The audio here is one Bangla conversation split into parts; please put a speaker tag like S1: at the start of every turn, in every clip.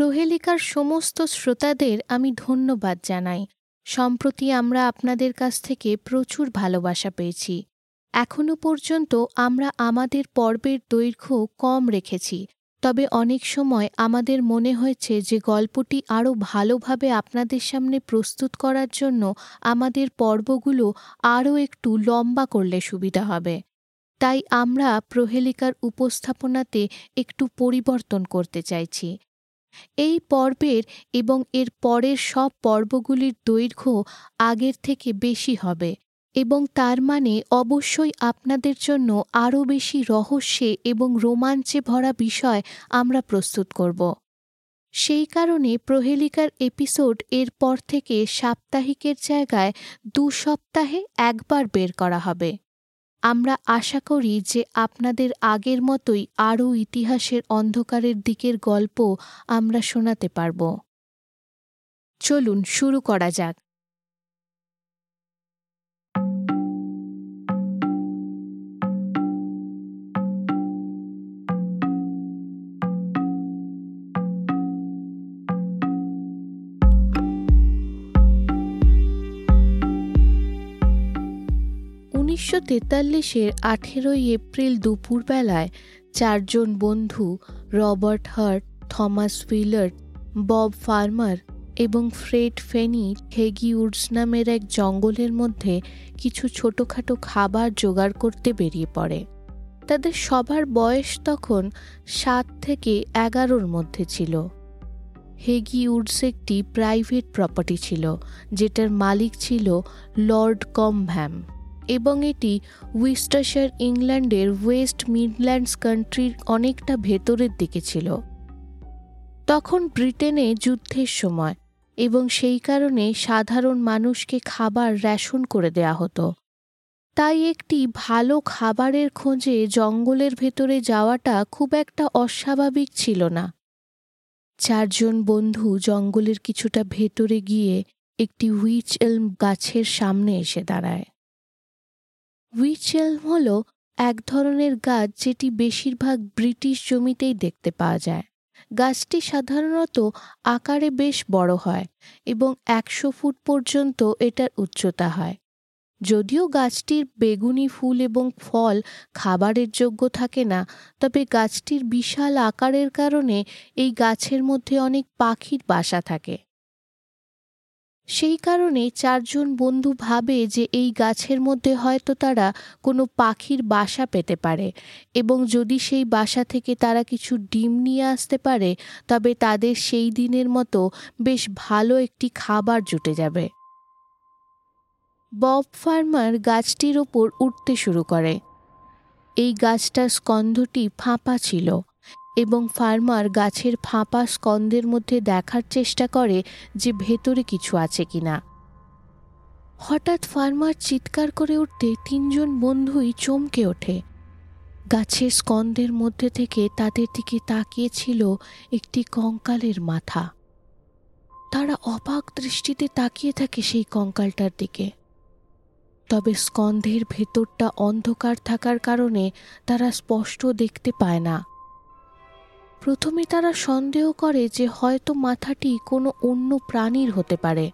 S1: প্রহেলিকার সমস্ত শ্রোতাদের আমি ধন্যবাদ জানাই। সম্প্রতি আমরা আপনাদের কাছ থেকে প্রচুর ভালোবাসা পেয়েছি। এখনও পর্যন্ত আমরা আমাদের পর্বের দৈর্ঘ্য কম রেখেছি। তবে অনেক সময় আমাদের মনে হয়েছে যে গল্পটি আরও ভালোভাবে আপনাদের সামনে প্রস্তুত করার জন্য আমাদের পর্বগুলো আরও একটু লম্বা করলে সুবিধা হবে। তাই আমরা প্রহেলিকার উপস্থাপনাতে একটু পরিবর্তন করতে চাইছি। এই পর্বের এবং এর পরের সব পর্বগুলির দৈর্ঘ্য আগের থেকে বেশি হবে এবং তার মানে অবশ্যই আপনাদের জন্য আরও বেশি রহস্যে এবং রোমাঞ্চে ভরা বিষয় আমরা প্রস্তুত করব। সেই কারণে প্রহেলিকার এপিসোড এর পর থেকে সাপ্তাহিকের জায়গায় দু সপ্তাহে একবার বের করা হবে। আমরা আশা করি যে আপনাদের আগের মতোই আরও ইতিহাসের অন্ধকারের দিকের গল্প আমরা শোনাতে পারব। চলুন শুরু করা যাক। উনিশশো তেতাল্লিশের আঠেরোই এপ্রিল দুপুরবেলায় চারজন বন্ধু, Robert Hart, Thomas Filart Bob Farmer এবং ফ্রেড ফেনি হেগি উডস নামের এক জঙ্গলের মধ্যে কিছু ছোটোখাটো খাবার জোগাড় করতে বেরিয়ে পড়ে। তাদের সবার বয়স তখন সাত থেকে এগারোর মধ্যে ছিল। হেগি উডস একটি প্রাইভেট প্রপার্টি ছিল, যেটার মালিক ছিল লর্ড কমভ্যাম এবং এটি উইস্টারশার ইংল্যান্ডের ওয়েস্ট মিডল্যান্ডস কান্ট্রির অনেকটা ভেতরের দিকে ছিল। তখন ব্রিটেনে যুদ্ধের সময় এবং সেই কারণে সাধারণ মানুষকে খাবার রেশন করে দেয়া হতো। তাই একটি ভালো খাবারের খোঁজে জঙ্গলের ভেতরে যাওয়াটা খুব একটা অস্বাভাবিক ছিল না। চারজন বন্ধু জঙ্গলের কিছুটা ভেতরে গিয়ে একটি হুইচ এলম গাছের সামনে এসে দাঁড়ায়। হুইচেলম হল এক ধরনের গাছ যেটি বেশিরভাগ ব্রিটিশ জমিতেই দেখতে পাওয়া যায়। গাছটি সাধারণত আকারে বেশ বড় হয় এবং একশো ফুট পর্যন্ত এটার উচ্চতা হয়। যদিও গাছটির বেগুনি ফুল এবং ফল খাবারের যোগ্য থাকে না, তবে গাছটির বিশাল আকারের কারণে এই গাছের মধ্যে অনেক পাখির বাসা থাকে। সেই কারণে চারজন বন্ধু ভাবে যে এই গাছের মধ্যে হয়তো তারা কোনো পাখির বাসা পেতে পারে এবং যদি সেই বাসা থেকে তারা কিছু ডিম নিয়ে আসতে পারে, তবে তাদের সেই দিনের মতো বেশ ভালো একটি খাবার জুটে যাবে। বব ফার্মার গাছটির ওপর উঠতে শুরু করে। এই গাছটার স্কন্ধটি ফাঁপা ছিল। এবং ফার্মার গাছের ফাঁপা স্কন্দের মধ্যে দেখার চেষ্টা করে যে ভেতরে কিছু আছে কিনা। হঠাৎ ফার্মার চিৎকার করে উঠতে তিনজন বন্ধুই চমকে ওঠে। গাছের স্কন্দের মধ্যে থেকে তাদের দিকে তাকিয়েছিল একটি কঙ্কালের মাথা। তারা অবাক দৃষ্টিতে তাকিয়ে থাকে সেই কঙ্কালটার দিকে। তবে স্কন্ধের ভেতরটা অন্ধকার থাকার কারণে তারা স্পষ্ট দেখতে পায় না। প্রথমে তারা সন্দেহ করে যে হয়তো মাথাটি কোনো অন্য প্রাণীর হতে পারে।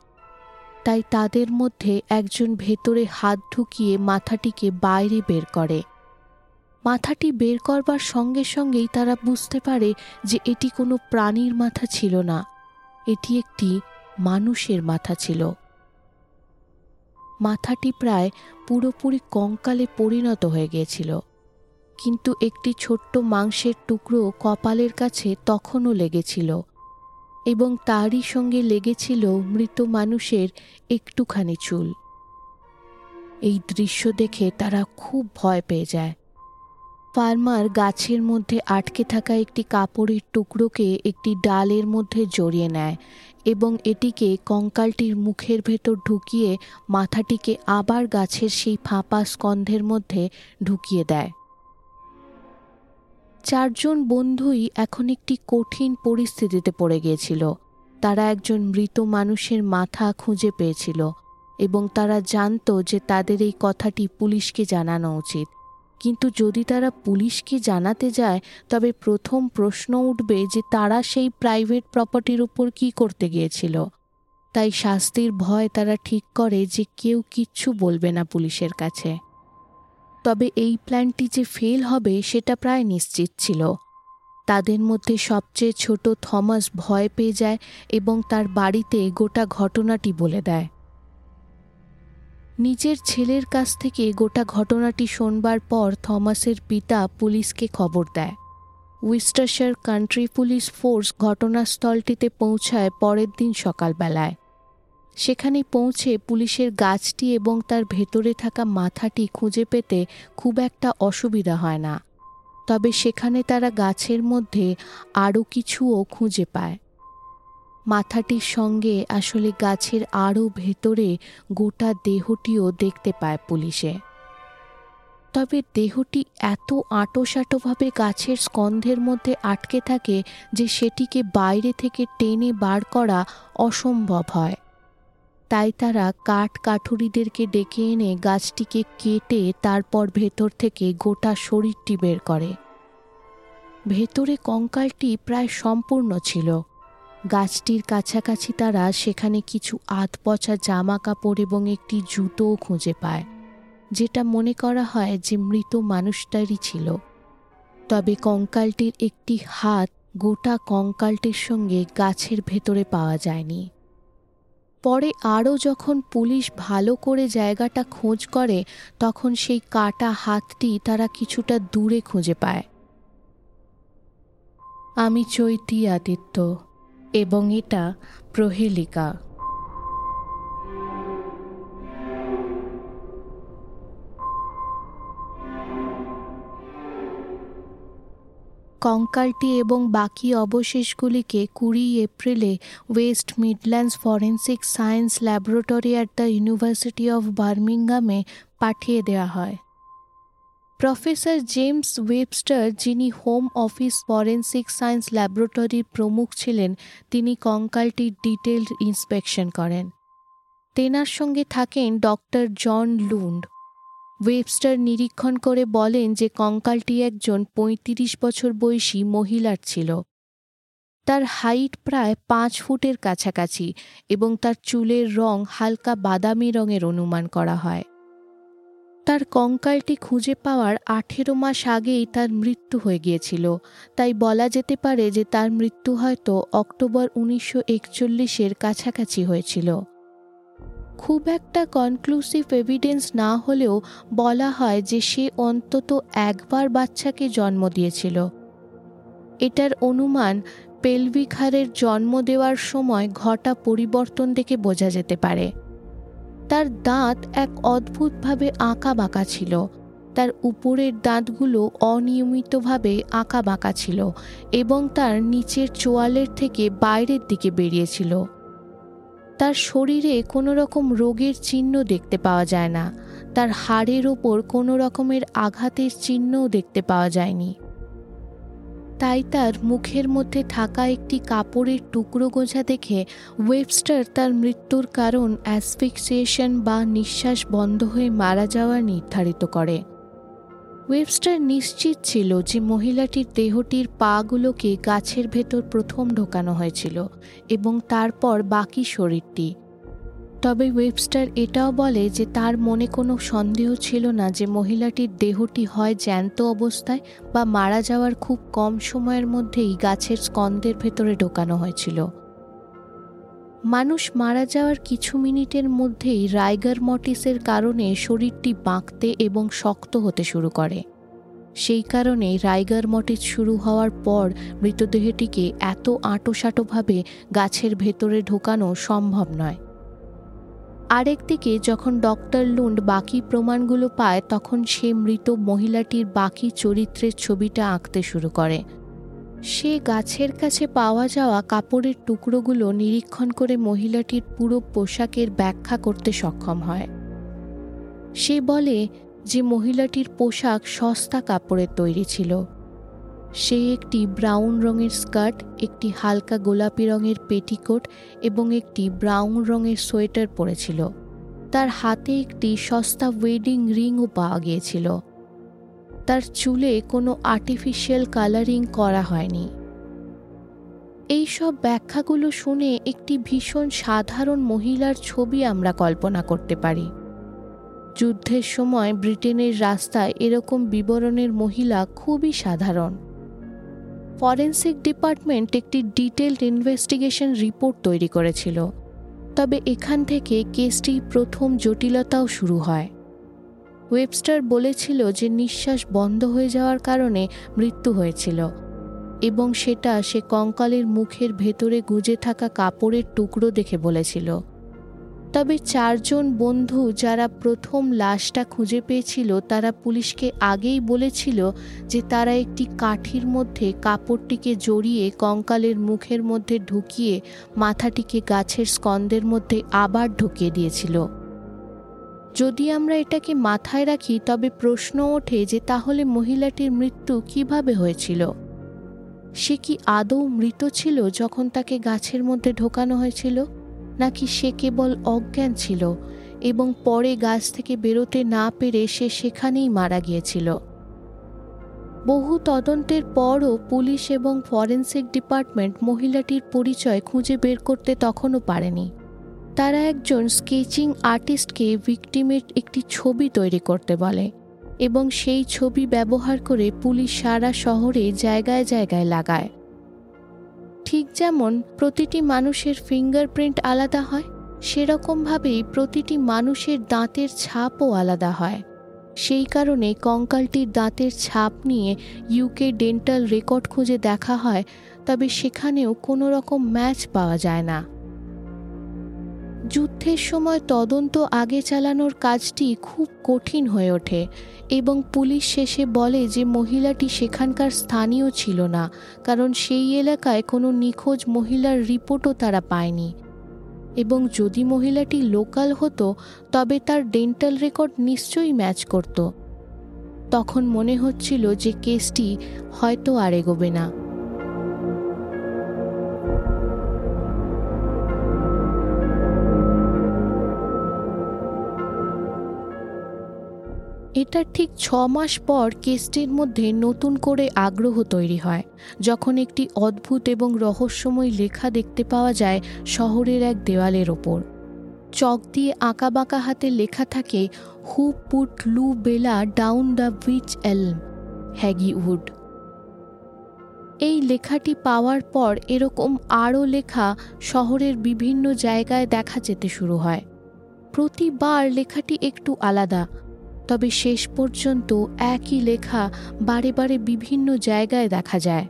S1: তাই তাদের মধ্যে একজন ভেতরে হাত ঢুকিয়ে মাথাটিকে বাইরে বের করে। মাথাটি বের করবার সঙ্গে সঙ্গেই তারা বুঝতে পারে যে এটি কোনো প্রাণীর মাথা ছিল না, এটি একটি মানুষের মাথা ছিল। মাথাটি প্রায় পুরোপুরি কঙ্কালে পরিণত হয়ে গিয়েছিল। কিন্তু একটি ছোট্ট মাংসের টুকরো কপালের কাছে তখনও লেগেছিল এবং তারই সঙ্গে লেগেছিল মৃত মানুষের একটুখানি চুল। এই দৃশ্য দেখে তারা খুব ভয় পেয়ে যায়। ফার্মার গাছের মধ্যে আটকে থাকা একটি কাপড়ের টুকরোকে একটি ডালের মধ্যে জড়িয়ে নেয় এবং এটিকে কঙ্কালটির মুখের ভেতর ঢুকিয়ে মাথাটিকে আবার গাছের সেই ফাঁপা স্কন্ধের মধ্যে ঢুকিয়ে দেয়। চারজন বন্ধুই এখন একটি কঠিন পরিস্থিতিতে পড়ে গিয়েছিল। তারা একজন মৃত মানুষের মাথা খুঁজে পেয়েছিল এবং তারা জানত যে তাদের এই কথাটি পুলিশকে জানানো উচিত। কিন্তু যদি তারা পুলিশকে জানাতে যায়, তবে প্রথম প্রশ্ন উঠবে যে তারা সেই প্রাইভেট প্রপার্টির উপর কি করতে গিয়েছিল। তাই শাস্তির ভয় তারা ঠিক করে যে কেউ কিচ্ছু বলবে না পুলিশের কাছে। তবে এই প্ল্যানটি যে ফেল হবে সেটা প্রায় নিশ্চিত ছিল। তাদের মধ্যে সবচেয়ে ছোট থমাস ভয় পেয়ে যায় এবং তার বাড়িতে গোটা ঘটনাটি বলে দেয়। নিজের ছেলের কাছ থেকে গোটা ঘটনাটি শোনবার পর থমাসের পিতা পুলিশকে খবর দেয়। উইস্টারশার কান্ট্রি পুলিশ ফোর্স ঘটনাস্থলটিতে পৌঁছায় পরের দিন সকালবেলায়। সেখানে পৌঁছে পুলিশের গাছটি এবং তার ভেতরে থাকা মাথাটি খুঁজে পেতে খুব একটা অসুবিধা হয় না। তবে সেখানে তারা গাছের মধ্যে আরও কিছুও খুঁজে পায়। মাথাটির সঙ্গে আসলে গাছের আরও ভেতরে গোটা দেহটিও দেখতে পায় পুলিশে। তবে দেহটি এত আঁটোসাঁটোভাবে গাছের স্কন্ধের মধ্যে আটকে থাকে যে সেটিকে বাইরে থেকে টেনে বার করা অসম্ভব হয়। তাই তারা কাঠ কাঠুরিদেরকে ডেকে এনে গাছটিকে কেটে তারপর ভেতর থেকে গোটা শরীরটি বের করে। ভেতরে কঙ্কালটি প্রায় সম্পূর্ণ ছিল। গাছটির কাছাকাছি তারা সেখানে কিছু আধ পচা জামা কাপড় এবং একটি জুতোও খুঁজে পায়, যেটা মনে করা হয় যে মৃত মানুষটারই ছিল। তবে কঙ্কালটির একটি হাত গোটা কঙ্কালটির সঙ্গে গাছের ভেতরে পাওয়া যায়নি। পরে আরও যখন পুলিশ ভালো করে জায়গাটা খোঁজ করে, তখন সেই কাটা হাতটি তারা কিছুটা দূরে খুঁজে পায়। আমি চৈতি আদিত্য এবং এটা প্রহেলিকা। কঙ্কালটি এবং বাকি অবশেষগুলিকে কুড়ি এপ্রিলে West Midlands forensic science laboratory at the university of বার্মিংহামে পাঠিয়ে দেওয়া হয়। প্রফেসর জেমস ওয়েবস্টার, যিনি হোম অফিস ফরেন্সিক সায়েন্স ল্যাবরেটরির প্রমুখ ছিলেন, তিনি কঙ্কালটির ডিটেলড ইন্সপেকশন করেন। তেনার সঙ্গে থাকেন ডক্টর জন লুন্ড। ওয়েবস্টার নিরীক্ষণ করে বলেন যে কঙ্কালটি একজন পঁয়ত্রিশ বছর বয়সী মহিলার ছিল। তার হাইট প্রায় পাঁচ ফুটের কাছাকাছি এবং তার চুলের রং হালকা বাদামি রঙের অনুমান করা হয়। তার কঙ্কালটি খুঁজে পাওয়ার আঠেরো মাস আগেই তার মৃত্যু হয়ে গিয়েছিল। তাই বলা যেতে পারে যে তার মৃত্যু হয়তো অক্টোবর উনিশশো একচল্লিশের কাছাকাছি হয়েছিল। খুব একটা কনক্লুসিভ এভিডেন্স না হলেও বলা হয় যে সে অন্তত একবার বাচ্চাকে জন্ম দিয়েছিল। এটার অনুমান পেলভিক হারের জন্ম দেওয়ার সময় ঘটা পরিবর্তন দেখে বোঝা যেতে পারে। তার দাঁত এক অদ্ভুতভাবে আঁকা বাঁকা ছিল। তার উপরের দাঁতগুলো অনিয়মিতভাবে আঁকা বাঁকা ছিল এবং তার নিচের চোয়ালের থেকে বাইরের দিকে বেরিয়েছিল। তার শরীরে কোনো রকম রোগের চিহ্ন দেখতে পাওয়া যায় না। তার হাড়ের ওপর কোনো রকমের আঘাতের চিহ্নও দেখতে পাওয়া যায়নি। তাই তার মুখের মধ্যে থাকা একটি কাপড়ের টুকরো গোঝা দেখে ওয়েবস্টার তার মৃত্যুর কারণ অ্যাসফিক্সিয়েশন বা নিঃশ্বাস বন্ধ হয়ে মারা যাওয়া নির্ধারিত করে। ওয়েবস্টার নিশ্চিত ছিল যে মহিলাটির দেহটির পাগুলোকে গাছের ভেতর প্রথম ঢোকানো হয়েছিল এবং তারপর বাকি শরীরটি। তবে ওয়েবস্টার এটাও বলে যে তার মনে কোনো সন্দেহ ছিল না যে মহিলাটির দেহটি হয় জ্যান্ত অবস্থায় বা মারা যাওয়ার খুব কম সময়ের মধ্যেই গাছের স্কন্দের ভেতরে ঢোকানো হয়েছিল। মানুষ মারা যাওয়ার কিছু মিনিটের মধ্যেই রাইগার মটিসের কারণে শরীরটি বাঁকতে এবং শক্ত হতে শুরু করে। সেই কারণে রাইগার মটিস শুরু হওয়ার পর মৃতদেহটিকে এত আঁটোসাঁটোভাবে গাছের ভেতরে ঢোকানো সম্ভব নয়। আরেকদিকে যখন ডক্টর লুন্ড বাকি প্রমাণগুলো পায়, তখন সে মৃত মহিলাটির বাকি চরিত্রের ছবিটা আঁকতে শুরু করে। সে গাছের কাছে পাওয়া যাওয়া কাপড়ের টুকরোগুলো নিরীক্ষণ করে মহিলাটির পুরো পোশাকের ব্যাখ্যা করতে সক্ষম হয়। সে বলে যে মহিলাটির পোশাক সস্তা কাপড়ের তৈরি ছিল। সে একটি ব্রাউন রঙের স্কার্ট, একটি হালকা গোলাপি রঙের পেটিকোট এবং একটি ব্রাউন রঙের সোয়েটার পরেছিল। তার হাতে একটি সস্তা ওয়েডিং রিংও পাওয়া গিয়েছিল। তার চুলে কোনো আর্টিফিশিয়াল কালারিং করা হয়নি। এই সব ব্যাখ্যাগুলো শুনে একটি ভীষণ সাধারণ মহিলার ছবি আমরা কল্পনা করতে পারি। যুদ্ধের সময় ব্রিটেনের রাস্তায় এরকম বিবরণের মহিলা খুবই সাধারণ। ফরেন্সিক ডিপার্টমেন্ট একটি ডিটেলড ইনভেস্টিগেশন রিপোর্ট তৈরি করেছিল। তবে এখান থেকে কেসটির প্রথম জটিলতাও শুরু হয়। ওয়েবস্টার বলেছিল যে নিঃশ্বাস বন্ধ হয়ে যাওয়ার কারণে মৃত্যু হয়েছিল এবং সেটা সে কঙ্কালের মুখের ভেতরে গুজে থাকা কাপড়ের টুকরো দেখে বলেছিল। তবে চারজন বন্ধু যারা প্রথম লাশটা খুঁজে পেয়েছিল, তারা পুলিশকে আগেই বলেছিল যে তারা একটি কাঠির মধ্যে কাপড়টিকে জড়িয়ে কঙ্কালের মুখের মধ্যে ঢুকিয়ে মাথাটিকে গাছের স্কন্দের মধ্যে আবার ঢুকিয়ে দিয়েছিল। যদি আমরা এটাকে মাথায় রাখি, তবে প্রশ্ন ওঠে যে তাহলে মহিলাটির মৃত্যু কীভাবে হয়েছিল? সে কি আদৌ মৃত ছিল যখন তাকে গাছের মধ্যে ঢোকানো হয়েছিল? নাকি সে কেবল অজ্ঞান ছিল এবং পরে গাছ থেকে বেরোতে না পেরে সে সেখানেই মারা গিয়েছিল? বহু তদন্তের পরও পুলিশ এবং ফরেন্সিক ডিপার্টমেন্ট মহিলাটির পরিচয় খুঁজে বের করতে তখনও পারেনি। তারা একজন স্কেচিং আর্টিস্টকে ভিকটিমের একটি ছবি তৈরি করতে বলে এবং সেই ছবি ব্যবহার করে পুলিশ সারা শহরে জায়গায় জায়গায় লাগায়। ঠিক যেমন প্রতিটি মানুষের ফিঙ্গারপ্রিন্ট আলাদা হয়, সেরকমভাবেই প্রতিটি মানুষের দাঁতের ছাপও আলাদা হয়। সেই কারণে কঙ্কালটির দাঁতের ছাপ নিয়ে ইউকে ডেন্টাল রেকর্ড খুঁজে দেখা হয়, তবে সেখানেও কোনো রকম ম্যাচ পাওয়া যায় না। যুদ্ধের সময় তদন্ত আগে চালানোর কাজটি খুব কঠিন হয়ে ওঠে এবং পুলিশ শেষে বলে যে মহিলাটি সেখানকার স্থানীয় ছিল না, কারণ সেই এলাকায় কোনো নিখোঁজ মহিলার রিপোর্টও তারা পায়নি। এবং যদি মহিলাটি লোকাল হতো, তবে তার ডেন্টাল রেকর্ড নিশ্চয়ই ম্যাচ করত। তখন মনে হচ্ছিল যে কেসটি হয়তো আর এগোবে না। এটার ঠিক ছ মাস পর কেসটির মধ্যে নতুন করে আগ্রহ তৈরি হয়। যখন একটি অদ্ভুত এবং রহস্যময় লেখা দেখতে পাওয়া যায় শহরের এক দেওয়ালের ওপর। চক দিয়ে আঁকাবাঁকা হাতে লেখা থাকে, হু পুট লু বেলা ডাউন দ্য উইচ এলম, হ্যাগি উড। এই লেখাটি পাওয়ার পর এরকম আরও লেখা শহরের বিভিন্ন জায়গায় দেখা যেতে শুরু হয়। প্রতিবার লেখাটি একটু আলাদা তবে শেষ পর্যন্ত একই লেখা বারে বারে বিভিন্ন জায়গায় দেখা যায়।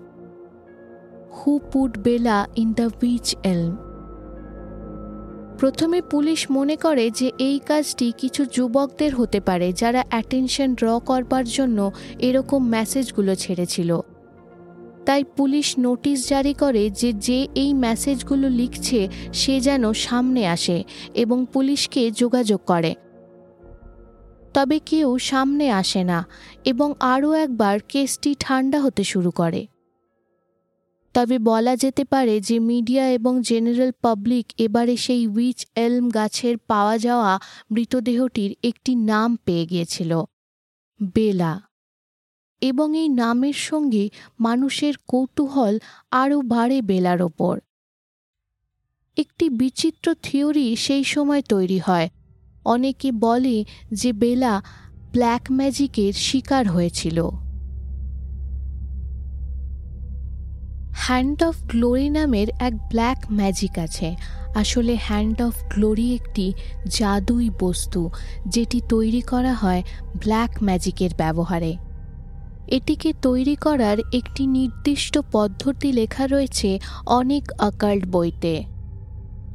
S1: Who put Bella in the wych elm. প্রথমে পুলিশ মনে করে যে এই কাজটি কিছু যুবকদের হতে পারে যারা অ্যাটেনশন ড্র করবার জন্য এরকম মেসেজগুলো ছেড়েছিল। তাই পুলিশ নোটিশ জারি করে যে যে এই মেসেজগুলো লিখছে সে যেন সামনে আসে এবং পুলিশকে যোগাযোগ করে। তবে কেউ সামনে আসে না এবং আরও একবার কেসটি ঠান্ডা হতে শুরু করে। তবে বলা যেতে পারে যে মিডিয়া এবং জেনারেল পাবলিক এবারে সেই উইচ এলম গাছের পাওয়া যাওয়া মৃতদেহটির একটি নাম পেয়ে গিয়েছিল, বেলা। এবং এই নামের সঙ্গে মানুষের কৌতূহল আরও বাড়ে বেলার ওপর। একটি বিচিত্র থিওরি সেই সময় তৈরি হয় অনেকে বলে যে বেলা ব্ল্যাক ম্যাজিকের শিকার হয়েছিল। হ্যান্ড অফ গ্লোরি নামের এক ব্ল্যাক ম্যাজিক আছে। আসলে হ্যান্ড অফ গ্লোরি একটি জাদুই বস্তু, যেটি তৈরি করা হয় ব্ল্যাক ম্যাজিকের ব্যবহারে। এটিকে তৈরি করার একটি নির্দিষ্ট পদ্ধতি লেখা রয়েছে অনেক অকাল্ট বইতে।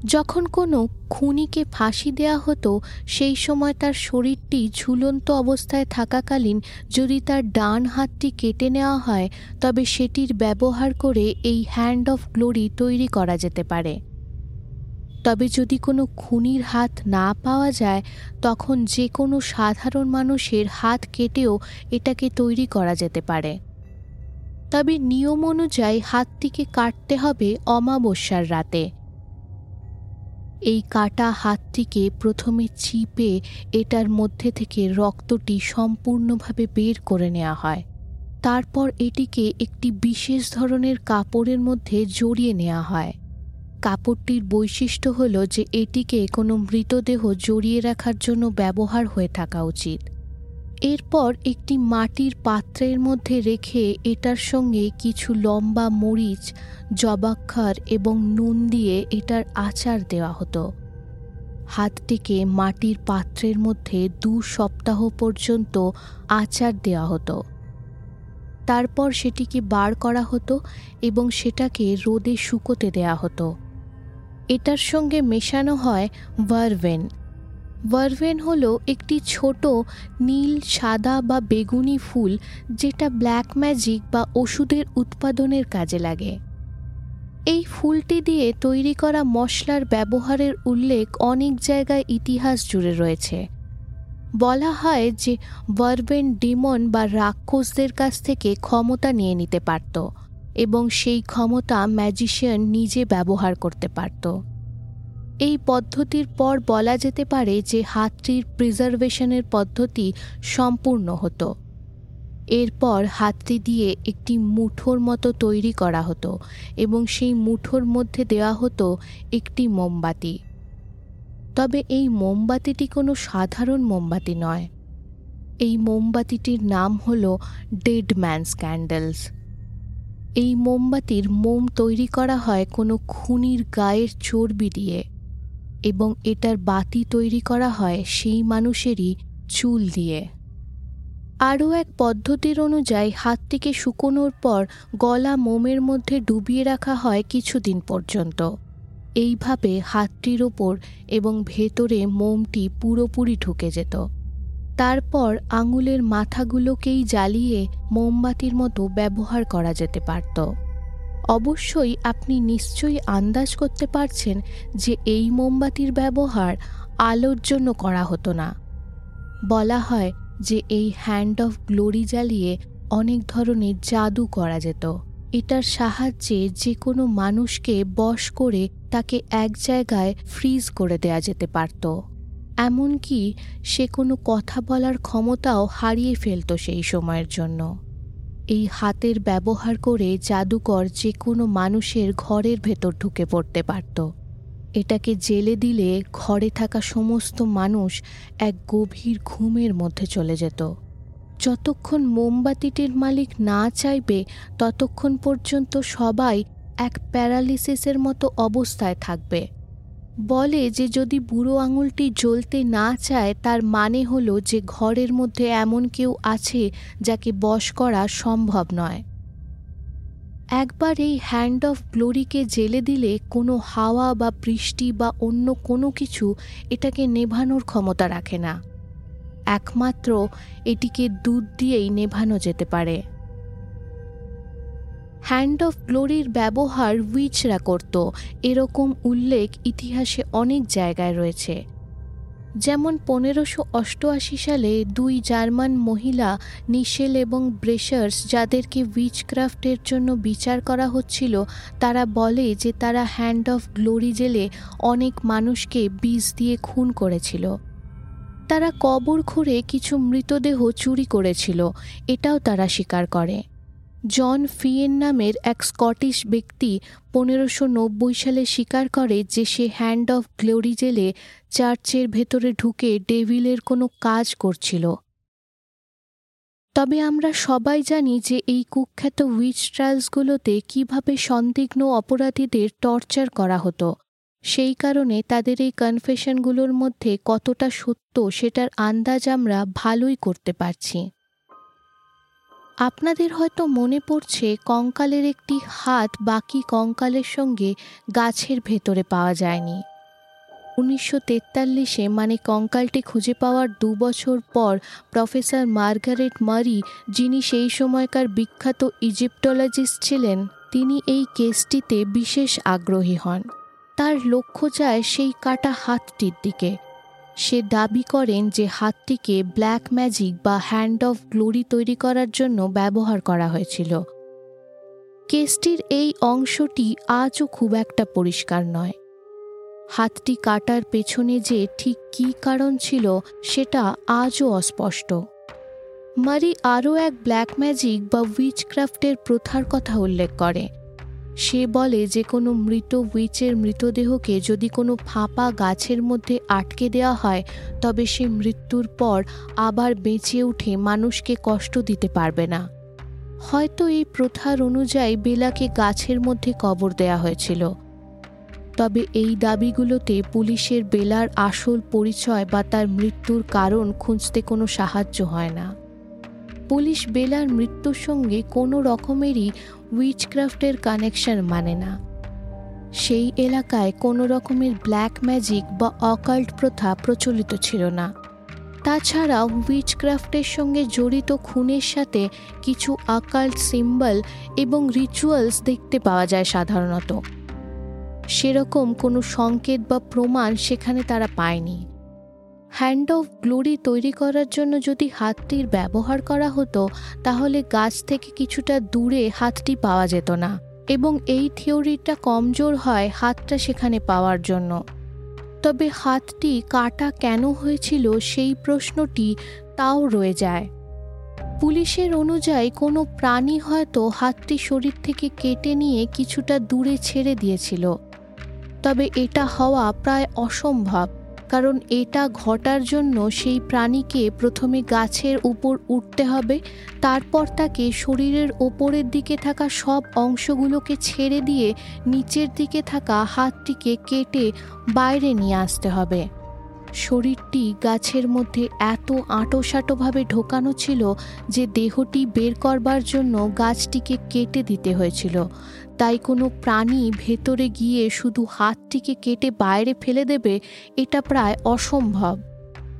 S1: যখন কোনো খুনিকে ফাঁসি দেয়া হতো, সেই সময় তার শরীরটি ঝুলন্ত অবস্থায় থাকাকালীন যদি তার ডান হাতটি কেটে নেওয়া হয়, তবে সেটির ব্যবহার করে এই হ্যান্ড অফ গ্লোরি তৈরি করা যেতে পারে। তবে যদি কোনো খুনির হাত না পাওয়া যায়, তখন যে কোনো সাধারণ মানুষের হাত কেটেও এটাকে তৈরি করা যেতে পারে। তবে নিয়ম অনুযায়ী হাতটিকে কাটতে হবে অমাবস্যার রাতে। এই কাটা হাতটিকে প্রথমে চিপে এটার মধ্যে থেকে রক্তটি সম্পূর্ণভাবে বের করে নেওয়া হয়। তারপর এটিকে একটি বিশেষ ধরনের কাপড়ের মধ্যে জড়িয়ে নেওয়া হয়। কাপড়টির বৈশিষ্ট্য হল যে এটিকে কোনো মৃতদেহ জড়িয়ে রাখার জন্য ব্যবহার হয়ে থাকা উচিত। এরপর একটি মাটির পাত্রের মধ্যে রেখে এটার সঙ্গে কিছু লম্বা মরিচ, জবাক্ষার এবং নুন দিয়ে এটার আচার দেওয়া হতো। হাতটিকে মাটির পাত্রের মধ্যে দু সপ্তাহ পর্যন্ত আচার দেওয়া হতো। তারপর সেটিকে বার করা হতো এবং সেটাকে রোদে শুকোতে দেয়া হতো। এটার সঙ্গে মেশানো হয় ভারভেন। ভারভেন হল একটি ছোট, নীল, সাদা বা বেগুনি ফুল যেটা ব্ল্যাক ম্যাজিক বা ওষুধের উৎপাদনের কাজে লাগে। এই ফুলটি দিয়ে তৈরি করা মশলার ব্যবহারের উল্লেখ অনেক জায়গায় ইতিহাস জুড়ে রয়েছে। বলা হয় যে ভারভেন ডিমন বা রাক্ষসদের কাছ থেকে ক্ষমতা নিয়ে নিতে পারত এবং সেই ক্ষমতা ম্যাজিশিয়ান নিজে ব্যবহার করতে পারত। এই পদ্ধতির পর বলা যেতে পারে যে হাতটির প্রিজার্ভেশনের পদ্ধতি সম্পূর্ণ হতো। এরপর হাতটি দিয়ে একটি মুঠোর মতো তৈরি করা হতো এবং সেই মুঠোর মধ্যে দেওয়া হতো একটি মোমবাতি। তবে এই মোমবাতিটি কোনো সাধারণ মোমবাতি নয়। এই মোমবাতিটির নাম হল ডেড ম্যানস ক্যান্ডেলস। এই মোমবাতির মোম তৈরি করা হয় কোনো খুনির গায়ের চর্বি দিয়ে। এবং এটার বাতি তৈরি করা হয় সেই মানুষেরই চুল দিয়ে। আরও এক পদ্ধতির অনুযায়ী হাতটিকে শুকোনোর পর গলা মোমের মধ্যে ডুবিয়ে রাখা হয় কিছুদিন পর্যন্ত। এইভাবে হাতটির ওপর এবং ভেতরে মোমটি পুরোপুরি ঢুকে যেত। তারপর আঙুলের মাথাগুলোকেই জ্বালিয়ে মোমবাতির মতো ব্যবহার করা যেতে পারত। অবশ্যই আপনি নিশ্চয়ই আন্দাজ করতে পারছেন যে এই মোমবাতির ব্যবহার আলোর জন্য করা হতো না। বলা হয় যে এই হ্যান্ড অফ গ্লোরি জ্বালিয়ে অনেক ধরনের জাদু করা যেত। এটার সাহায্যে যে কোনো মানুষকে বশ করে তাকে এক জায়গায় ফ্রিজ করে দেয়া যেতে পারত। এমনকি সে কোনো কথা বলার ক্ষমতাও হারিয়ে ফেলত সেই সময়ের জন্য। এই হাতের ব্যবহার করে জাদুকর যে কোনো মানুষের ঘরের ভেতর ঢুকে পড়তে পারত। এটাকে জেলে দিলে ঘরে থাকা সমস্ত মানুষ এক গভীর ঘুমের মধ্যে চলে যেত। যতক্ষণ মোমবাতিটির মালিক না চাইবে, ততক্ষণ পর্যন্ত সবাই এক প্যারালিসিসের মতো অবস্থায় থাকবে। বলে যে যদি বুড়ো আঙুলটি জ্বলতে না চায়, তার মানে হলো যে ঘরের মধ্যে এমন কেউ আছে যাকে বশ করা সম্ভব নয়। একবার এই হ্যান্ড অফ গ্লোরিকে জেলে দিলে কোনো হাওয়া বা বৃষ্টি বা অন্য কোনো কিছু এটাকে নেভানোর ক্ষমতা রাখে না। একমাত্র এটিকে দুধ দিয়েই নেভানো যেতে পারে। হ্যান্ড অফ গ্লোরির ব্যবহার উইচরা করত। এরকম উল্লেখ ইতিহাসে অনেক জায়গায় রয়েছে। যেমন পনেরোশো অষ্টআশি সালে দুই জার্মান মহিলা, নিশেল এবং ব্রেশার্স, যাদেরকে উইচক্রাফ্টের জন্য বিচার করা হচ্ছিল, তারা বলে যে তারা হ্যান্ড অফ গ্লোরি জেলে অনেক মানুষকে বিষ দিয়ে খুন করেছিল। তারা কবর খুঁড়ে কিছু মৃতদেহ চুরি করেছিল। এটাও তারা স্বীকার করে। জন ফিয়েন নামের এক স্কটিশ ব্যক্তি পনেরোশো নব্বই সালে স্বীকার করে যে সে হ্যান্ড অফ গ্লোরি জেলে চার্চের ভেতরে ঢুকে ডেভিলের কোনো কাজ করছিল। তবে আমরা সবাই জানি যে এই কুখ্যাত উইচ ট্রায়ালসগুলোতে কীভাবে সন্দিগ্ন অপরাধীদের টর্চার করা হতো। সেই কারণে তাদের এই কনফেশনগুলোর মধ্যে কতটা সত্য সেটার আন্দাজ আমরা ভালোই করতে পারছি। আপনাদের হয়তো মনে পড়ছে কঙ্কালের একটি হাত বাকি কঙ্কালের সঙ্গে গাছের ভেতরে পাওয়া যায়নি। উনিশশো তেতাল্লিশে মানে কঙ্কালটি খুঁজে পাওয়ার দু বছর পর প্রফেসর মার্গারেট মারি, যিনি সেই সময়কার বিখ্যাত ইজিপ্টোলজিস্ট ছিলেন, তিনি এই কেসটিতে বিশেষ আগ্রহী হন। তার লক্ষ্য যায় সেই কাটা হাতটির দিকে। সে দাবি করেন যে হাতটিকে ব্ল্যাক ম্যাজিক বা হ্যান্ড অফ গ্লোরি তৈরি করার জন্য ব্যবহার করা হয়েছিল। কেসটির এই অংশটি আজও খুব একটা পরিষ্কার নয়। হাতটি কাটার পেছনে যে ঠিক কী কারণ ছিল সেটা আজও অস্পষ্ট। মারি আরও এক ব্ল্যাক ম্যাজিক বা উইচক্রাফটের প্রথার কথা উল্লেখ করে। সে বলে যে কোনো মৃত উইচের মৃতদেহকে যদি কোনো ফাঁপা গাছের মধ্যে আটকে দেওয়া হয়, তবে সে মৃত্যুর পর আবার বেঁচে উঠে মানুষকে কষ্ট দিতে পারবে না। হয়তো এই প্রথার অনুযায়ী বেলাকে গাছের মধ্যে কবর দেয়া হয়েছিল। তবে এই দাবিগুলোতে পুলিশের বেলার আসল পরিচয় বা তার মৃত্যুর কারণ খুঁজতে কোনো সাহায্য হয় না। পুলিশ বেলার মৃত্যুর সঙ্গে কোনো রকমেরই উইচক্রাফটের কানেকশন মানে না। সেই এলাকায় কোনো রকমের ব্ল্যাক ম্যাজিক বা অকাল্ট প্রথা প্রচলিত ছিল না। তাছাড়াও উইচক্রাফটের সঙ্গে জড়িত খুনের সাথে কিছু আকাল্ট সিম্বল এবং রিচুয়ালস দেখতে পাওয়া যায় সাধারণত। সেরকম কোনো সংকেত বা প্রমাণ সেখানে তারা পায়নি। হ্যান্ড অফ গ্লোরি তৈরি করার জন্য যদি হাতটির ব্যবহার করা হতো, তাহলে গাছ থেকে কিছুটা দূরে হাতটি পাওয়া যেত না এবং এই থিওরিটা কমজোর হয় হাতটা সেখানে পাওয়ার জন্য। তবে হাতটি কাটা কেন হয়েছিল সেই প্রশ্নটি তাও রয়ে যায়। পুলিশের অনুযায়ী কোনো প্রাণী হয়তো হাতটি শরীর থেকে কেটে নিয়ে কিছুটা দূরে ছেড়ে দিয়েছিল। তবে এটা হওয়া প্রায় অসম্ভব। কারণ এটা ঘটার জন্য সেই প্রাণীকে প্রথমে গাছের উপর উঠতে হবে, তারপর তাকে শরীরের ওপরের দিকে থাকা সব অংশগুলোকে ছেড়ে দিয়ে নিচের দিকে থাকা হাতটিকে কেটে বাইরে নিয়ে আসতে হবে। শরীরটি গাছের মধ্যে এত আঁটোসাঁটোভাবে ঢোকানো ছিল যে দেহটি বের করবার জন্য গাছটিকে কেটে দিতে হয়েছিল। তাই কোনো প্রাণী ভেতরে গিয়ে শুধু হাতটিকে কেটে বাইরে ফেলে দেবে, এটা প্রায় অসম্ভব।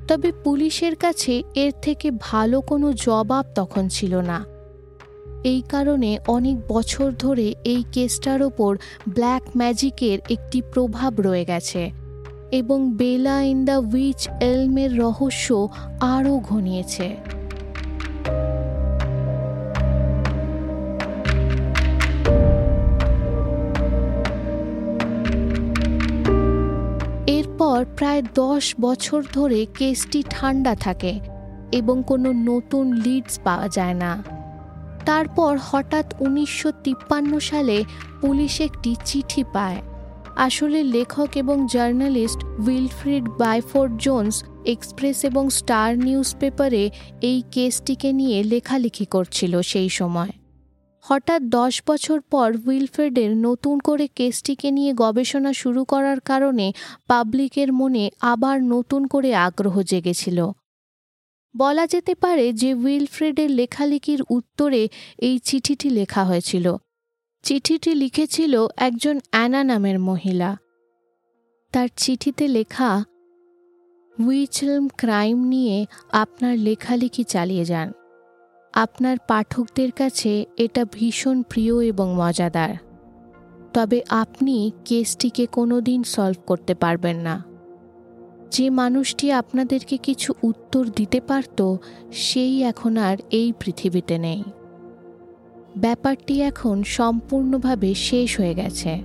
S1: তবে পুলিশের কাছে এর থেকে ভালো কোনো জবাব তখন ছিল না। এই কারণে অনেক বছর ধরে এই কেসটার ওপর ব্ল্যাক ম্যাজিকের একটি প্রভাব রয়ে গেছে এবং বেলা ইন দ্য উইচ এলমের রহস্য আরও ঘনিয়েছে। প্রায় দশ বছর ধরে কেসটি ঠান্ডা থাকে এবং কোনো নতুন লিডস পাওয়া যায় না। তারপর হঠাৎ উনিশশো তিপ্পান্ন সালে পুলিশ একটি চিঠি পায়। আসলে লেখক এবং journalist Wilfrid Byford Jones Express এবং স্টার নিউজ পেপারে এই কেসটিকে নিয়ে লেখালেখি করছিল সেই সময়। হঠাৎ দশ বছর পর উইলফ্রেডের নতুন করে কেসটিকে নিয়ে গবেষণা শুরু করার কারণে পাবলিকের মনে আবার নতুন করে আগ্রহ জেগেছিল। বলা যেতে পারে যে উইলফ্রেডের লেখালেখির উত্তরে এই চিঠিটি লেখা হয়েছিল। চিঠিটি লিখেছিল একজন অ্যানা নামের মহিলা। তার চিঠিতে লেখা, উইচলম ক্রাইম নিয়ে আপনার লেখালেখি চালিয়ে যান। আপনার পাঠকদের কাছে এটা ভীষণ প্রিয় এবং মজাদার। তবে আপনি কেসটিকে কোনো দিন সলভ করতে পারবেন না। যে মানুষটি আপনাদেরকে কিছু উত্তর দিতে পারত, সেই এখন আর এই পৃথিবীতে নেই। ব্যাপারটি এখন সম্পূর্ণভাবে শেষ হয়ে গেছে।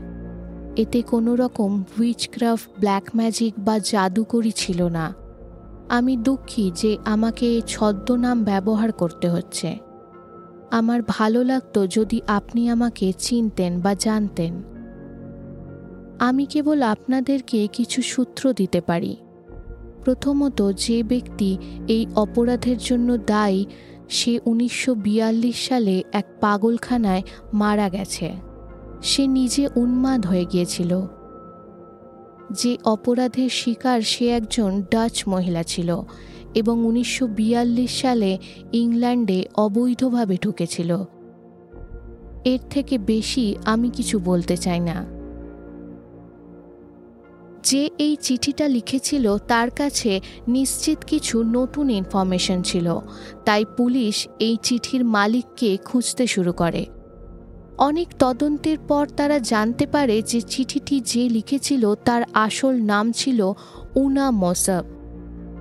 S1: এতে কোনো রকম উইচক্রাফট ব্ল্যাক ম্যাজিক বা জাদুকরি ছিল না। আমি দুঃখী যে আমাকে ছদ্মনাম ব্যবহার করতে হচ্ছে। আমার ভালো লাগতো যদি আপনি আমাকে চিনতেন বা জানতেন। আমি কেবল আপনাদেরকে কিছু সূত্র দিতে পারি। প্রথমত, যে ব্যক্তি এই অপরাধের জন্য দায়ী, সে উনিশশো বিয়াল্লিশ সালে এক পাগলখানায় মারা গেছে। সে নিজে উন্মাদ হয়ে গিয়েছিল। যে অপরাধের শিকার সে একজন ডাচ মহিলা ছিল এবং উনিশশো বিয়াল্লিশ সালে ইংল্যান্ডে অবৈধভাবে ঢুকেছিল। এর থেকে বেশি আমি কিছু বলতে চাই না। যে এই চিঠিটা লিখেছিল তার কাছে নিশ্চিত কিছু নতুন ইনফরমেশন ছিল, তাই পুলিশ এই চিঠির মালিককে খুঁজতে শুরু করে। অনেক তদন্তের পর তারা জানতে পারে যে চিঠিটি যে লিখেছিল তার আসল নাম ছিল উনা মসব।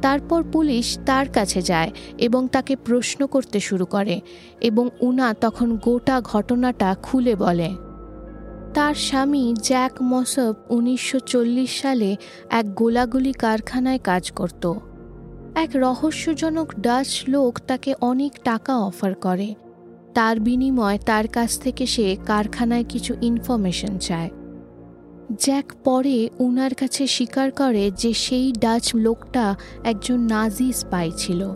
S1: তারপর পুলিশ তার কাছে যায় এবং তাকে প্রশ্ন করতে শুরু করে এবং উনা তখন গোটা ঘটনাটা খুলে বলে। তার স্বামী জ্যাক মসব উনিশশো চল্লিশ সালে এক গোলাগুলি কারখানায় কাজ করত। এক রহস্যজনক ডাচ লোক তাকে অনেক টাকা অফার করে। তার বিনিময় তার কাছ থেকে সে কারখানায় কিছু ইনফরমেশন চায়। জ্যাক পরে উনার কাছে স্বীকার করে যে সেই ডাচ লোকটা একজন নাজি স্পাই ছিল।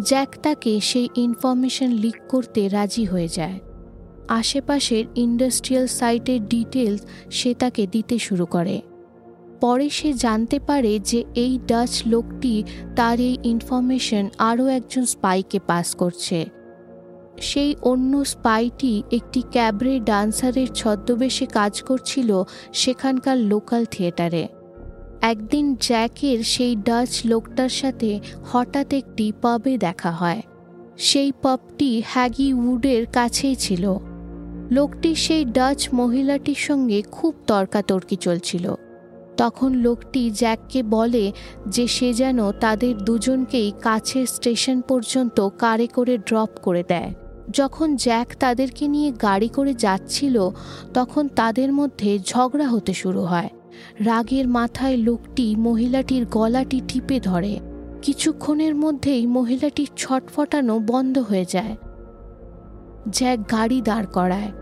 S1: জ্যাক তাকে সেই ইনফরমেশন লিক করতে রাজি হয়ে যায়। আশেপাশের ইন্ডাস্ট্রিয়াল সাইটের ডিটেলস সে তাকে দিতে শুরু করে। পরে সে জানতে পারে যে এই ডাচ লোকটি তার এই ইনফরমেশন আরও একজন স্পাইকে পাস করছে। সেই অন্য স্পাইটি একটি ক্যাবরে ডান্সারের ছদ্মবেশে কাজ করছিল সেখানকার লোকাল থিয়েটারে। একদিন জ্যাকের সেই ডাচ লোকটার সাথে হঠাৎ একটি পাবে দেখা হয়। সেই পাবটি হ্যাগি উডের কাছেই ছিল। লোকটি সেই ডাচ মহিলাটির সঙ্গে খুব তর্কাতর্কি চলছিল। তখন লোকটি জ্যাককে বলে যে সে যেন তাদের দুজনকেই কাছের স্টেশন পর্যন্ত কারে করে ড্রপ করে দেয়। যখন জ্যাক তাদেরকে নিয়ে গাড়ি করে যাচ্ছিল, তখন তাদের মধ্যে ঝগড়া হতে শুরু হয়। রাগের মাথায় লোকটি মহিলাটির গলাটি টিপে ধরে। কিছুক্ষণের মধ্যেই মহিলাটির ছটফটানো বন্ধ হয়ে যায়। জ্যাক গাড়ি দাঁড় করায়।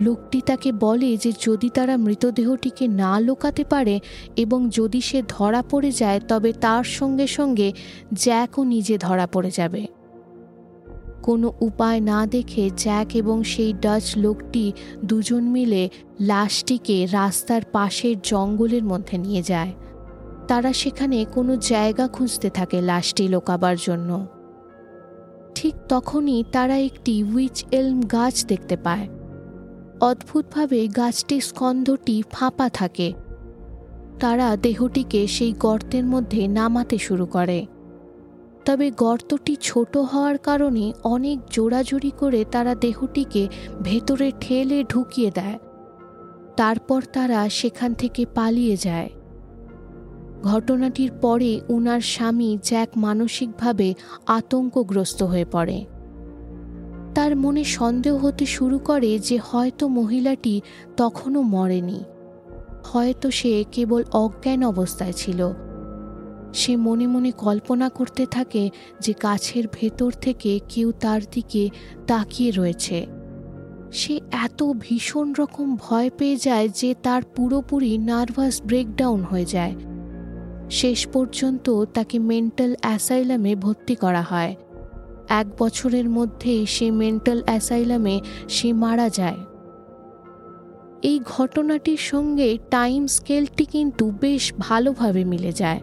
S1: লোকটি তাকে বলে যে যদি তারা মৃতদেহটিকে না লোকাতে পারে এবং যদি সে ধরা পড়ে যায়, তবে তার সঙ্গে সঙ্গে জ্যাকও নিজে ধরা পড়ে যাবে। কোনো উপায় না দেখে জ্যাক এবং সেই ডাচ লোকটি দুজন মিলে লাশটিকে রাস্তার পাশের জঙ্গলের মধ্যে নিয়ে যায়। তারা সেখানে কোনো জায়গা খুঁজতে থাকে লাশটি লোকাবার জন্য। ঠিক তখনই তারা একটি উইচ এলম গাছ দেখতে পায়। অদ্ভুতভাবে গাছটির স্কন্ধটি ফাঁপা থাকে। তারা দেহটিকে সেই গর্তের মধ্যে নামাতে শুরু করে। তবে গর্তটি ছোট হওয়ার কারণে অনেক জোড়াজুড়ি করে তারা দেহটিকে ভেতরে ঠেলে ঢুকিয়ে দেয়। তারপর তারা সেখান থেকে পালিয়ে যায়। ঘটনাটির পরে উনার স্বামী জ্যাক মানসিকভাবে আতঙ্কগ্রস্ত হয়ে পড়ে। তার মনে সন্দেহ হতে শুরু করে যে হয়তো মহিলাটি তখনও মরেনি। হয়তো সে কেবল অজ্ঞান অবস্থায় ছিল। সে মনে মনে কল্পনা করতে থাকে যে গাছের ভেতর থেকে কেউ তার দিকে তাকিয়ে রয়েছে। সে এত ভীষণ রকম ভয় পেয়ে যায় যে তার পুরোপুরি নার্ভাস ব্রেকডাউন হয়ে যায়। শেষ পর্যন্ত তাকে মেন্টাল অ্যাসাইলামে ভর্তি করা হয়। এক বছরের মধ্যে সে মেন্টাল অ্যাসাইলামে সে মারা যায়। এই ঘটনাটির সঙ্গে টাইম স্কেলটি কিন্তু বেশ ভালোভাবে মিলে যায়।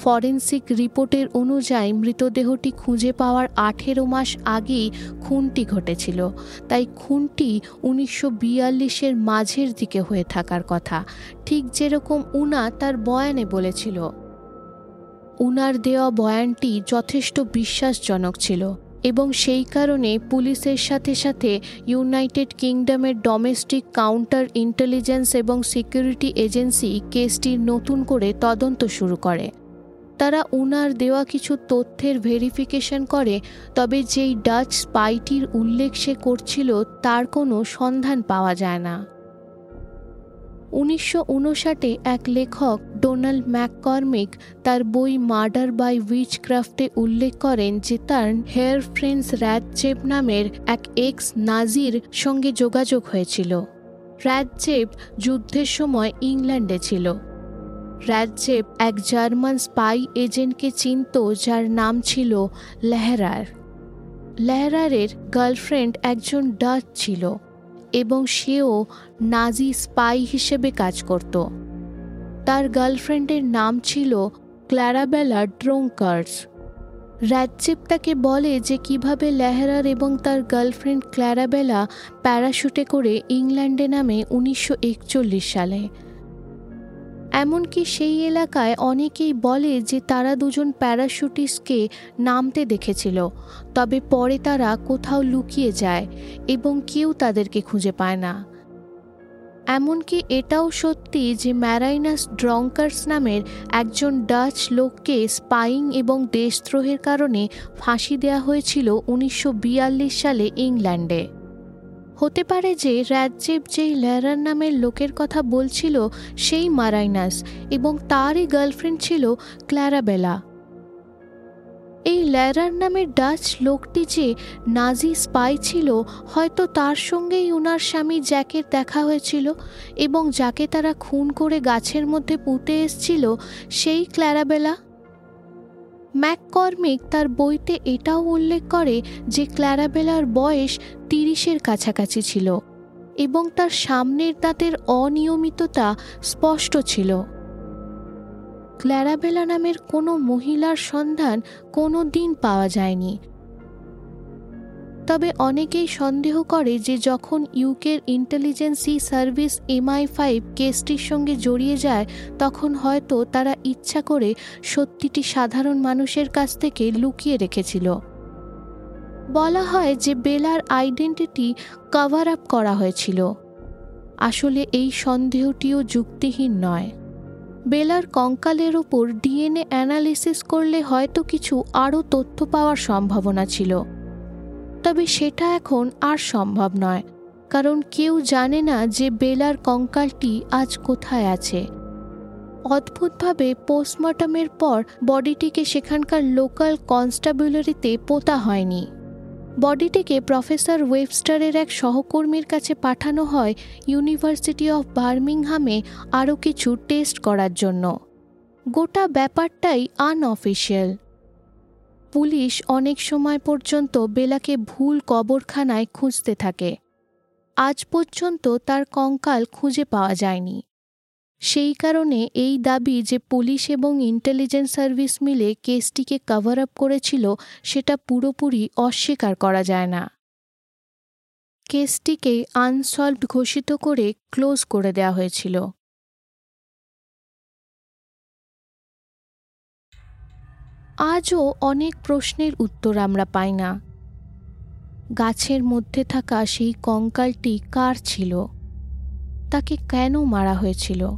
S1: ফরেন্সিক রিপোর্টের অনুযায়ী মৃতদেহটি খুঁজে পাওয়ার আঠেরো মাস আগেই খুনটি ঘটেছিল। তাই খুনটি উনিশশো বিয়াল্লিশের মাঝের দিকে হয়ে থাকার কথা। ঠিক যেরকম উনা তার বয়ানে বলেছিল। উনার দেওয়া বয়ানটি যথেষ্ট বিশ্বাসজনক ছিল এবং সেই কারণে পুলিশের সাথে সাথে ইউনাইটেড কিংডমের ডোমেস্টিক কাউন্টার ইন্টেলিজেন্স এবং সিকিউরিটি এজেন্সি কেসটির নতুন করে তদন্ত শুরু করে। তারা উনার দেওয়া কিছু তথ্যের ভেরিফিকেশন করে, তবে যেই ডাচ স্পাইটির উল্লেখ সে করছিল তার কোনো সন্ধান পাওয়া যায় না। উনিশশো উনষাটে এক লেখক ডোনাল্ড ম্যাককর্মিক তার বই মার্ডার বাই উইচ ক্রাফটে উল্লেখ করেন যে তার হেয়ার ফ্রেন্স র্যাডচেপ নামের এক এক্স নাজির সঙ্গে যোগাযোগ হয়েছিল। র্যাডচেপ যুদ্ধের সময় ইংল্যান্ডে ছিল। র্যাডচেপ এক জার্মান স্পাই এজেন্টকে চিনত, যার নাম ছিল লেহরার। লেহরারের গার্লফ্রেন্ড একজন ডাচ ছিল এবং সেও নাজি স্পাই হিসেবে কাজ করত। তার গার্লফ্রেন্ডের নাম ছিল ক্ল্যারাবেলা ড্রোঙ্কার্স। র্যাডচেপ তাকে বলে যে কীভাবে লেহরার এবং তার গার্লফ্রেন্ড ক্ল্যারাবেলা প্যারাশুটে করে ইংল্যান্ডে নামে উনিশশো একচল্লিশ সালে। এমনকি সেই এলাকায় অনেকেই বলে যে তারা দুজন প্যারাশুটিস্টকে নামতে দেখেছিল, তবে পরে তারা কোথাও লুকিয়ে যায় এবং কেউ তাদেরকে খুঁজে পায় না। এমনকি এটাও সত্যি যে ম্যারাইনাস ড্রঙ্কার্স নামের একজন ডাচ লোককে স্পাইং এবং দেশদ্রোহের কারণে ফাঁসি দেওয়া হয়েছিল উনিশশো বিয়াল্লিশ সালে ইংল্যান্ডে। হতে পারে যে রাজ্যেব যেই ল্যারার নামের লোকের কথা বলছিল সেই মারাইনাস এবং তারই গার্লফ্রেন্ড ছিল ক্ল্যারাবেলা। এই ল্যারার নামের ডাচ লোকটি যে নাজি স্পাই ছিল, হয়তো তার সঙ্গেই উনার স্বামী জ্যাকের দেখা হয়েছিল এবং যাকে তারা খুন করে গাছের মধ্যে পুঁতে এসছিল সেই ক্ল্যারাবেলা। ম্যাককর্মিক তার বইতে এটাও উল্লেখ করে যে ক্ল্যারাবেলার বয়স তিরিশের কাছাকাছি ছিল এবং তার সামনের দাঁতের অনিয়মিততা স্পষ্ট ছিল। ক্ল্যারাবেলা নামের কোনো মহিলার সন্ধান কোনো দিন পাওয়া যায়নি। তবে অনেকেই সন্দেহ করে যে যখন ইউকের ইন্টেলিজেন্সি সার্ভিস এমআই ফাইভ কেসটির সঙ্গে জড়িয়ে যায়, তখন হয়তো তারা ইচ্ছা করে সত্যিটি সাধারণ মানুষের কাছ থেকে লুকিয়ে রেখেছিল। বলা হয় যে বেলার আইডেন্টিটি কভার আপ করা হয়েছিল। আসলে এই সন্দেহটিও যুক্তিহীন নয়। বেলার কঙ্কালের ওপর ডিএনএ অ্যানালিসিস করলে হয়তো কিছু আরও তথ্য পাওয়ার সম্ভাবনা ছিল। তবে সেটা এখন আর সম্ভব নয়, কারণ কেউ জানে না যে বেলার কঙ্কালটি আজ কোথায় আছে। অদ্ভুতভাবে পোস্টমর্টমের পর বডিটিকে সেখানকার লোকাল কনস্টাবুলারিতে পোতা হয়নি। বডিটিকে প্রফেসর ওয়েবস্টারের এক সহকর্মীর কাছে পাঠানো হয় ইউনিভার্সিটি অফ বার্মিংহামে আরও কিছু টেস্ট করার জন্য। গোটা ব্যাপারটাই আনঅফিসিয়াল পুলিশ অনেক সময় পর্যন্ত বেলাকে ভুল কবরখানায় খুঁজতে থাকে। আজ পর্যন্ত তার কঙ্কাল খুঁজে পাওয়া যায়নি। সেই কারণে এই দাবি যে পুলিশ এবং ইন্টেলিজেন্স সার্ভিস মিলে কেসটিকে কভার আপ করেছিল, সেটা পুরোপুরি অস্বীকার করা যায় না। কেসটিকে আনসলভড ঘোষিত করে ক্লোজ করে দেওয়া হয়েছিল। আজও অনেক প্রশ্নের উত্তর আমরা পাই না। গাছের মধ্যে থাকা সেই কঙ্কালটি কার ছিল? তাকে কেন মারা হয়েছিল?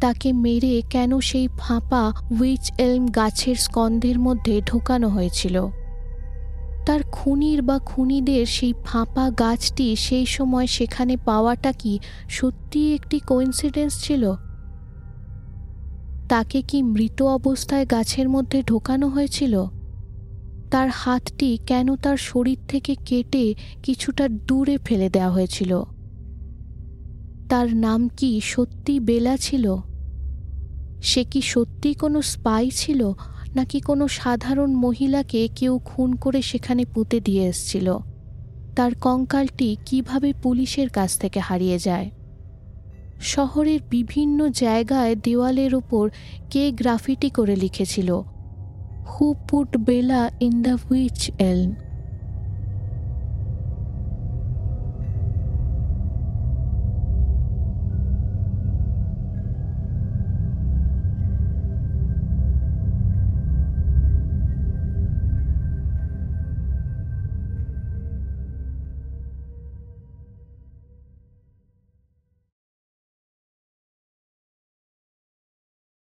S1: তাকে মেরে কেন সেই ফাঁপা উইচ এলম গাছের স্কন্ধের মধ্যে ঢোকানো হয়েছিল? তার খুনির বা খুনিদের সেই ফাঁপা গাছটি সেই সময় সেখানে পাওয়াটা কি সত্যিই একটি কোইন্সিডেন্স ছিল? তাকে কি মৃত অবস্থায় গাছের মধ্যে ঢোকানো হয়েছিল? তার হাতটি কেন তার শরীর থেকে কেটে কিছুটা দূরে ফেলে দেওয়া হয়েছিল? তার নাম কি সত্যি বেলা ছিল? সে কি সত্যি কোনো স্পাই ছিল, নাকি কোনো সাধারণ মহিলাকে কেউ খুন করে সেখানে পুঁতে দিয়ে এসছিল? তার কঙ্কালটি কীভাবে পুলিশের কাছ থেকে হারিয়ে যায়? শহরের বিভিন্ন জায়গায় দেওয়ালের ওপর কে গ্রাফিটি করে লিখেছিল। Who put Bella in the wych elm